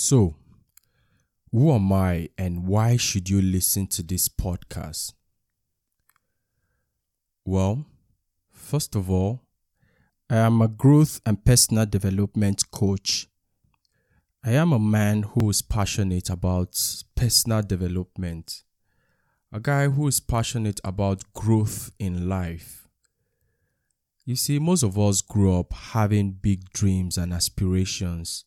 So, who am I and why should you listen to this podcast? Well, first of all, I am a growth and personal development coach. I am a man who is passionate about personal development, a guy who is passionate about growth in life. You see, most of us grew up having big dreams and aspirations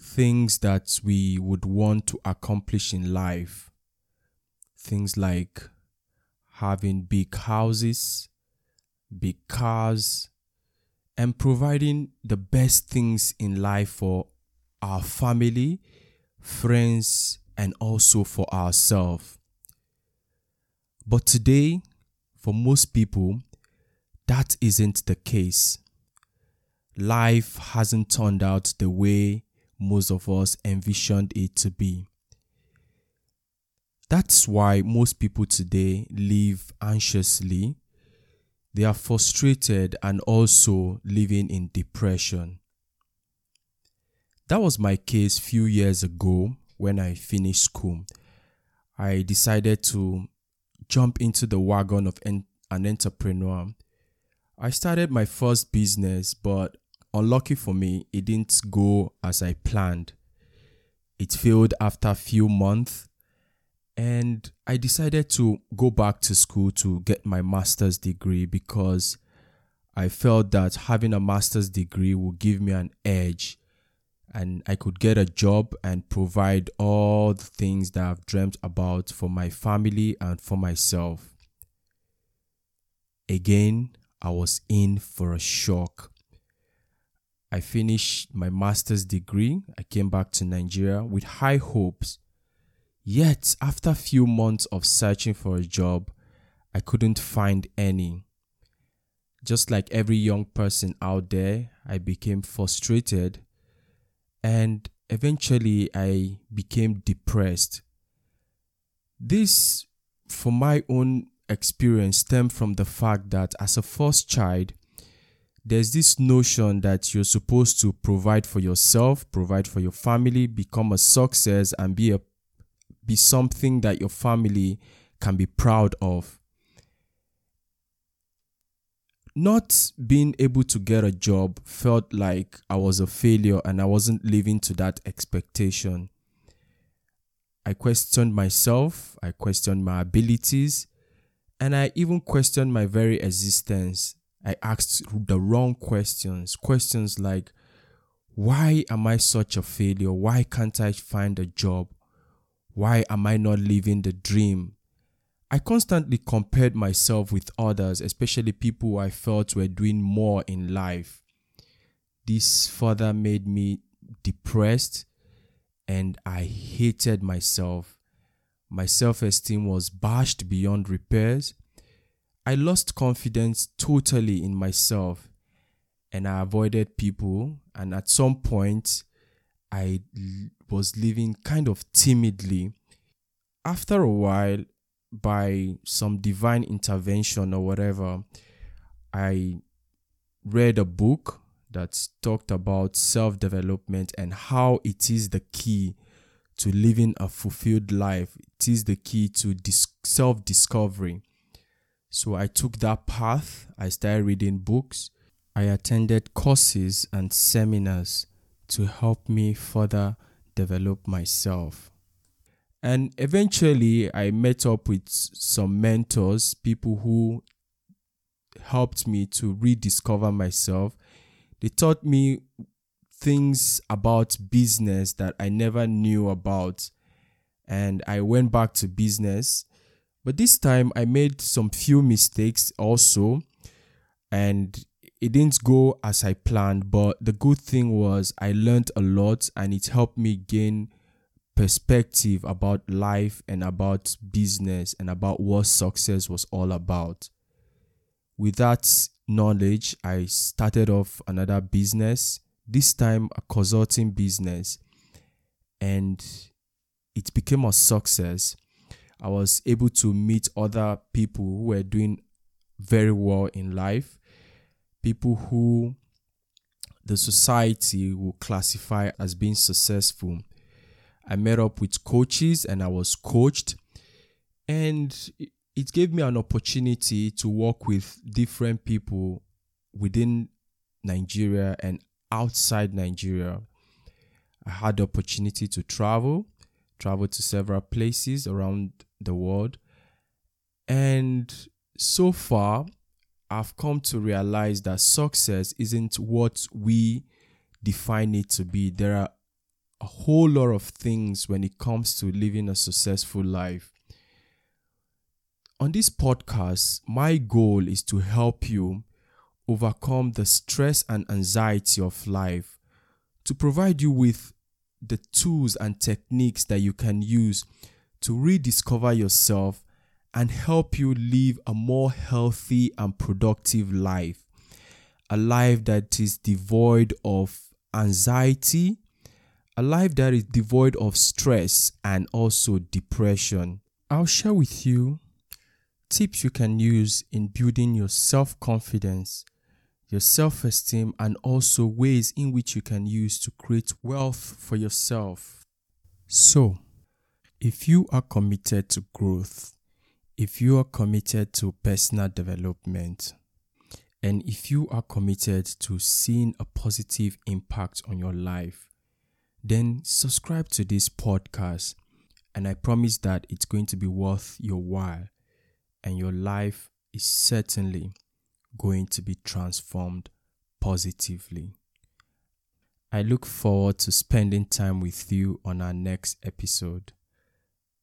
things that we would want to accomplish in life. Things like having big houses, big cars, and providing the best things in life for our family, friends, and also for ourselves. But today, for most people, that isn't the case. Life hasn't turned out the way most of us envisioned it to be. That's why most people today live anxiously. They are frustrated and also living in depression. That was my case few years ago when I finished school. I decided to jump into the wagon of an entrepreneur. I started my first business, but unlucky for me, it didn't go as I planned. It failed after a few months, and I decided to go back to school to get my master's degree because I felt that having a master's degree would give me an edge and I could get a job and provide all the things that I've dreamt about for my family and for myself. Again, I was in for a shock. I finished my master's degree. I came back to Nigeria with high hopes. Yet, after a few months of searching for a job, I couldn't find any. Just like every young person out there, I became frustrated and eventually I became depressed. This, from my own experience, stemmed from the fact that as a first child, there's this notion that you're supposed to provide for yourself, provide for your family, become a success, and be a be something that your family can be proud of. Not being able to get a job felt like I was a failure and I wasn't living to that expectation. I questioned myself, I questioned my abilities, and I even questioned my very existence I asked the wrong questions. Questions like, why am I such a failure? Why can't I find a job? Why am I not living the dream? I constantly compared myself with others, especially people I felt were doing more in life. This further made me depressed and I hated myself. My self esteem was bashed beyond repairs I lost confidence totally in myself and I avoided people. And at some point, I was living kind of timidly. After a while, by some divine intervention or whatever, I read a book that talked about self development and how it is the key to living a fulfilled life. It is the key to dis- self discovery. So I took that path. I started reading books. I attended courses and seminars to help me further develop myself. And eventually, I met up with some mentors, people who helped me to rediscover myself. They taught me things about business that I never knew about. And I went back to business but this time I made some few mistakes also, and it didn't go as I planned. But the good thing was I learned a lot and it helped me gain perspective about life and about business and about what success was all about. With that knowledge, I started off another business, this time a consulting business, and it became a success I was able to meet other people who were doing very well in life, people who the society will classify as being successful. I met up with coaches and I was coached. And it gave me an opportunity to work with different people within Nigeria and outside Nigeria. I had the opportunity to travel, travel to several places around the world. And so far, I've come to realize that success isn't what we define it to be. There are a whole lot of things when it comes to living a successful life. On this podcast, my goal is to help you overcome the stress and anxiety of life, to provide you with the tools and techniques that you can use to rediscover yourself and help you live a more healthy and productive life. A life that is devoid of anxiety, a life that is devoid of stress and also depression. I'll share with you tips you can use in building your self confidence, your self esteem, and also ways in which you can use to create wealth for yourself. So, if you are committed to growth, if you are committed to personal development, and if you are committed to seeing a positive impact on your life, then subscribe to this podcast. And I promise that it's going to be worth your while and your life is certainly going to be transformed positively. I look forward to spending time with you on our next episode.